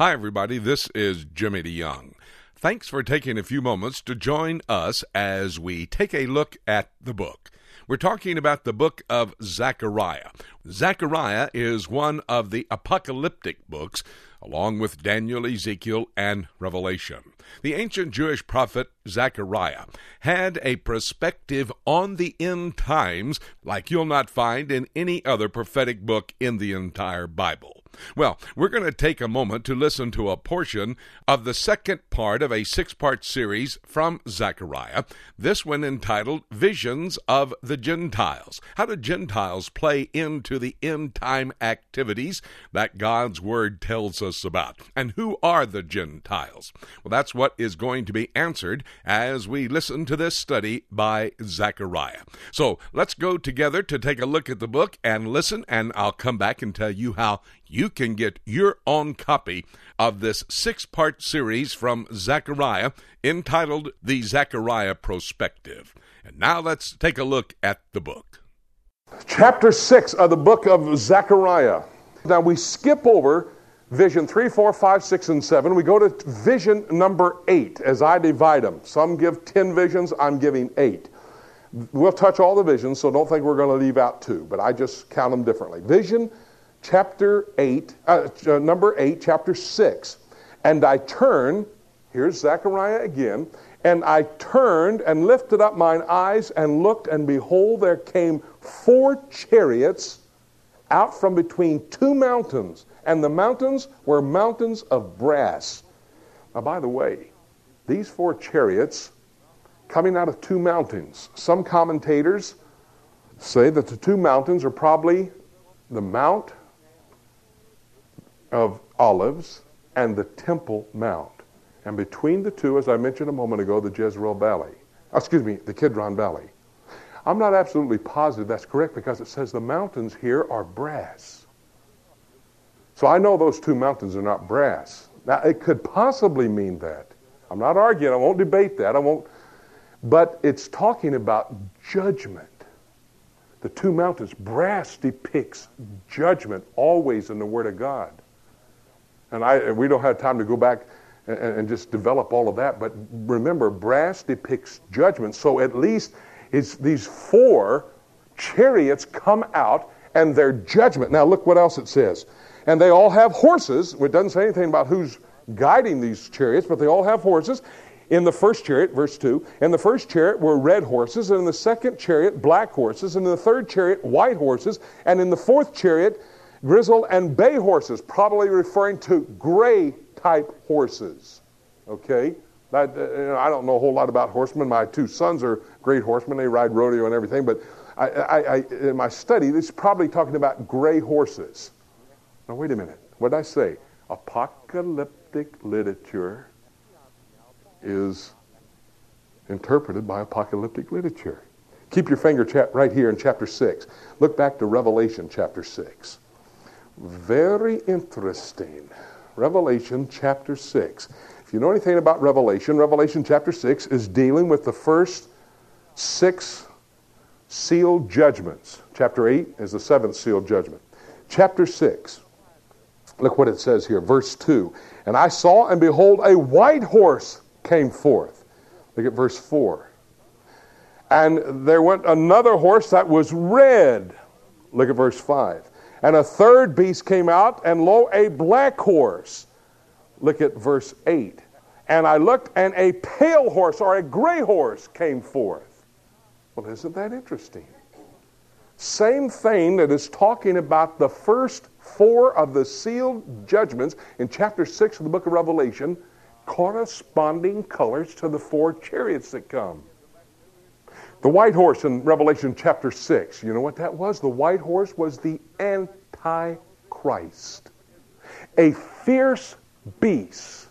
Hi, everybody. This is Jimmy DeYoung. Thanks for taking a few moments to join us as we take a look at the book. We're talking about the book of Zechariah. Zechariah is one of the apocalyptic books, along with Daniel, Ezekiel, and Revelation. The ancient Jewish prophet Zechariah had a perspective on the end times like you'll not find in any other prophetic book in the entire Bible. Well, we're going to take a moment to listen to a portion of the second part of a six part series from Zechariah, this one entitled Visions of the Gentiles. How do Gentiles play into the end time activities that God's Word tells us about? And who are the Gentiles? Well, that's what is going to be answered as we listen to this study by Zechariah. So let's go together to take a look at the book and listen, and I'll come back and tell you how you can get your own copy of this six part series from Zechariah entitled The Zechariah Prospective. And now let's take a look at the book. Chapter 6 of the book of Zechariah. Now we skip over vision 3, 4, 5, 6, and 7. We go to vision number 8 as I divide them. Some give 10 visions, I'm giving 8. We'll touch all the visions, so don't think we're going to leave out two, but I just count them differently. Vision chapter 8, uh, uh, number 8, chapter 6. And I turned, here's Zechariah again, and I turned and lifted up mine eyes and looked, and behold, there came four chariots out from between two mountains, and the mountains were mountains of brass. Now, by the way, these four chariots coming out of two mountains, some commentators say that the two mountains are probably the Mount of Olives and the Temple Mount. And between the two, as I mentioned a moment ago, the Jezreel Valley. Ah, excuse me, the Kidron Valley. I'm not absolutely positive that's correct because it says the mountains here are brass. So I know those two mountains are not brass. Now, it could possibly mean that. I'm not arguing, I won't debate that. I won't. But it's talking about judgment. The two mountains, brass depicts judgment always in the Word of God. And I, we don't have time to go back and, and just develop all of that. But remember, brass depicts judgment. So at least it's these four chariots come out and their judgment. Now look what else it says. And they all have horses. It doesn't say anything about who's guiding these chariots, but they all have horses. In the first chariot, verse 2, in the first chariot were red horses, and in the second chariot, black horses, and in the third chariot, white horses, and in the fourth chariot, Grizzle and bay horses, probably referring to gray type horses. Okay? That, uh, you know, I don't know a whole lot about horsemen. My two sons are great horsemen. They ride rodeo and everything. But I, I, I, in my study, this is probably talking about gray horses. Now, wait a minute. What did I say? Apocalyptic literature is interpreted by apocalyptic literature. Keep your finger right here in chapter 6. Look back to Revelation chapter 6. Very interesting. Revelation chapter 6. If you know anything about Revelation, Revelation chapter 6 is dealing with the first six sealed judgments. Chapter 8 is the seventh sealed judgment. Chapter 6. Look what it says here, verse 2. And I saw, and behold, a white horse came forth. Look at verse 4. And there went another horse that was red. Look at verse 5. And a third beast came out, and lo, a black horse. Look at verse 8. And I looked, and a pale horse or a gray horse came forth. Well, isn't that interesting? Same thing that is talking about the first four of the sealed judgments in chapter 6 of the book of Revelation, corresponding colors to the four chariots that come. The white horse in Revelation chapter 6, you know what that was? The white horse was the Antichrist, a fierce beast.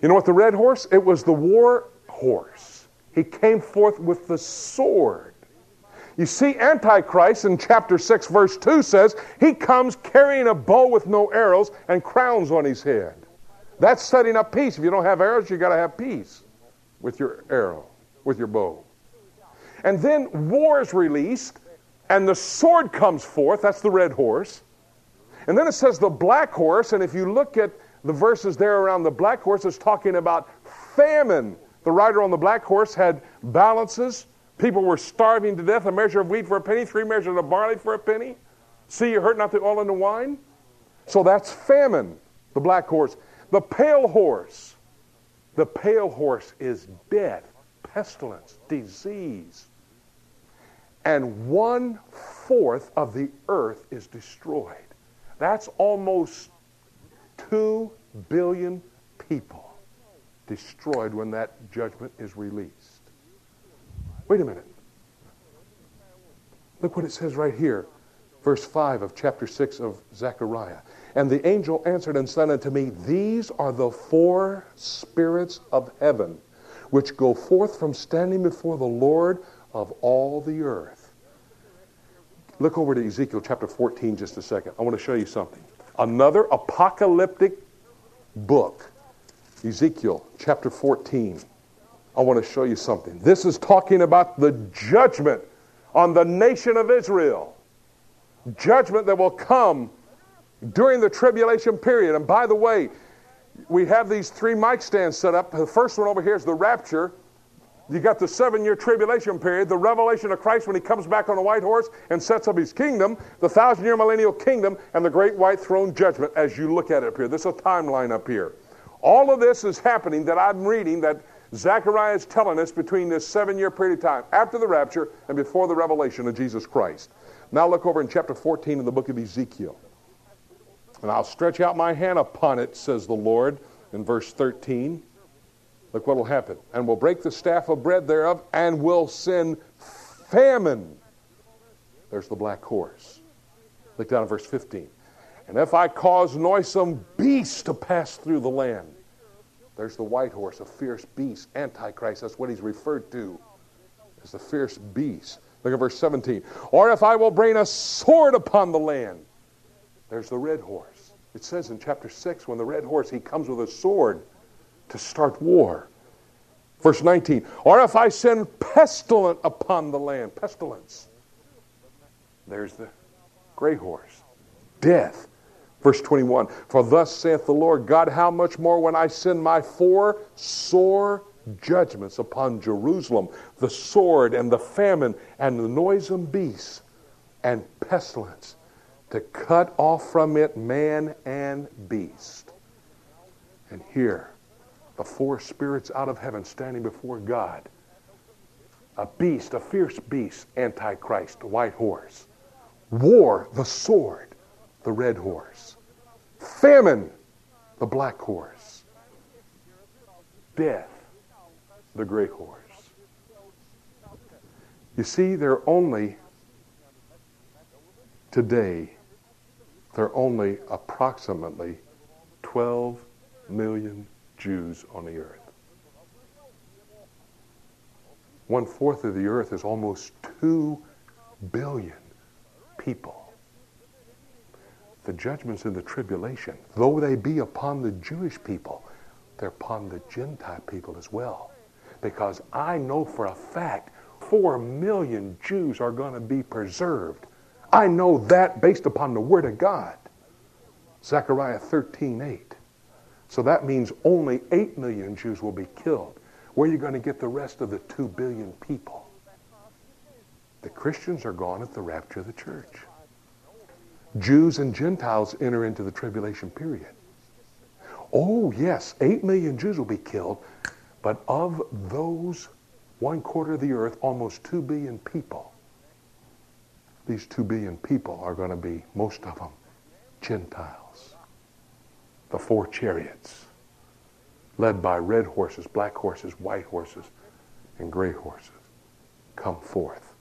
You know what the red horse? It was the war horse. He came forth with the sword. You see, Antichrist in chapter 6, verse 2 says, He comes carrying a bow with no arrows and crowns on his head. That's setting up peace. If you don't have arrows, you got to have peace with your arrow, with your bow. And then war is released, and the sword comes forth. That's the red horse. And then it says the black horse, and if you look at The verses there around the black horse is talking about famine. The rider on the black horse had balances. People were starving to death. A measure of wheat for a penny, three measures of barley for a penny. See, you hurt not the oil and the wine. So that's famine, the black horse. The pale horse. The pale horse is death, pestilence, disease. And one fourth of the earth is destroyed. That's almost two billion people destroyed when that judgment is released. Wait a minute. Look what it says right here, verse 5 of chapter 6 of Zechariah. And the angel answered and said unto me, These are the four spirits of heaven, which go forth from standing before the Lord of all the earth. Look over to Ezekiel chapter 14 just a second. I want to show you something. Another apocalyptic book, Ezekiel chapter 14. I want to show you something. This is talking about the judgment on the nation of Israel. Judgment that will come during the tribulation period. And by the way, we have these three mic stands set up. The first one over here is the rapture. You got the seven year tribulation period, the revelation of Christ when he comes back on a white horse and sets up his kingdom, the thousand year millennial kingdom, and the great white throne judgment as you look at it up here. This is a timeline up here. All of this is happening that I'm reading that Zechariah is telling us between this seven year period of time, after the rapture and before the revelation of Jesus Christ. Now look over in chapter 14 in the book of Ezekiel. And I'll stretch out my hand upon it, says the Lord, in verse 13. Look what will happen. And will break the staff of bread thereof, and will send famine. There's the black horse. Look down at verse 15. And if I cause noisome beasts to pass through the land, there's the white horse, a fierce beast, Antichrist. That's what he's referred to as the fierce beast. Look at verse 17. Or if I will bring a sword upon the land, there's the red horse. It says in chapter 6 when the red horse, he comes with a sword to start war. Verse 19, or if I send pestilence upon the land, pestilence. There's the gray horse, death. Verse 21, for thus saith the Lord God, how much more when I send my four sore judgments upon Jerusalem, the sword and the famine and the noisome beasts and pestilence, to cut off from it man and beast. And here, the four spirits out of heaven standing before God. A beast, a fierce beast, Antichrist, the white horse. War, the sword, the red horse. Famine, the black horse. Death, the gray horse. You see, they're only, today, there are only approximately 12 million Jews on the earth. One fourth of the earth is almost 2 billion people. The judgments in the tribulation, though they be upon the Jewish people, they're upon the Gentile people as well. Because I know for a fact 4 million Jews are going to be preserved. I know that based upon the Word of God. Zechariah 13 8. So that means only 8 million Jews will be killed. Where are you going to get the rest of the 2 billion people? The Christians are gone at the rapture of the church. Jews and Gentiles enter into the tribulation period. Oh, yes, 8 million Jews will be killed, but of those one quarter of the earth, almost 2 billion people, these 2 billion people are going to be, most of them, Gentiles the four chariots, led by red horses, black horses, white horses, and gray horses, come forth.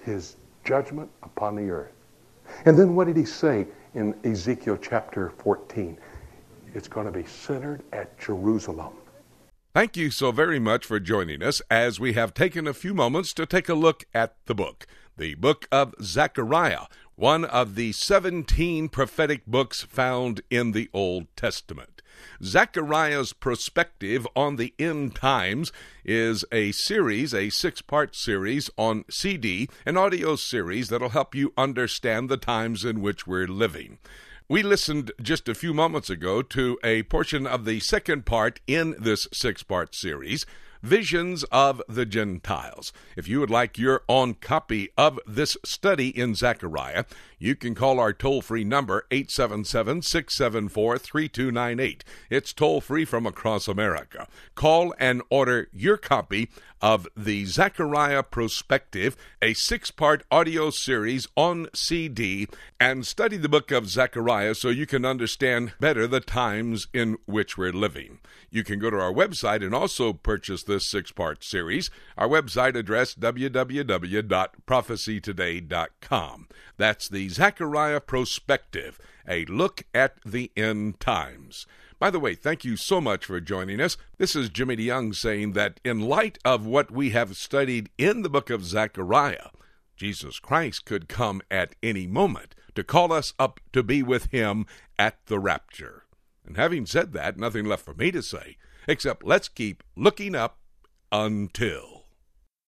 His judgment upon the earth. And then what did he say in Ezekiel chapter 14? It's going to be centered at Jerusalem. Thank you so very much for joining us as we have taken a few moments to take a look at the book, the book of Zechariah, one of the 17 prophetic books found in the Old Testament. Zechariah's perspective on the end times is a series, a six part series on CD, an audio series that'll help you understand the times in which we're living. We listened just a few moments ago to a portion of the second part in this six part series Visions of the Gentiles. If you would like your own copy of this study in Zechariah, you can call our toll free number 877 674 3298. It's toll free from across America. Call and order your copy of the Zechariah Prospective, a six part audio series on CD, and study the book of Zechariah so you can understand better the times in which we're living. You can go to our website and also purchase this six part series. Our website address www.prophecytoday.com. That's the Zechariah Prospective, a look at the end times. By the way, thank you so much for joining us. This is Jimmy DeYoung saying that in light of what we have studied in the book of Zechariah, Jesus Christ could come at any moment to call us up to be with him at the rapture. And having said that, nothing left for me to say except let's keep looking up until.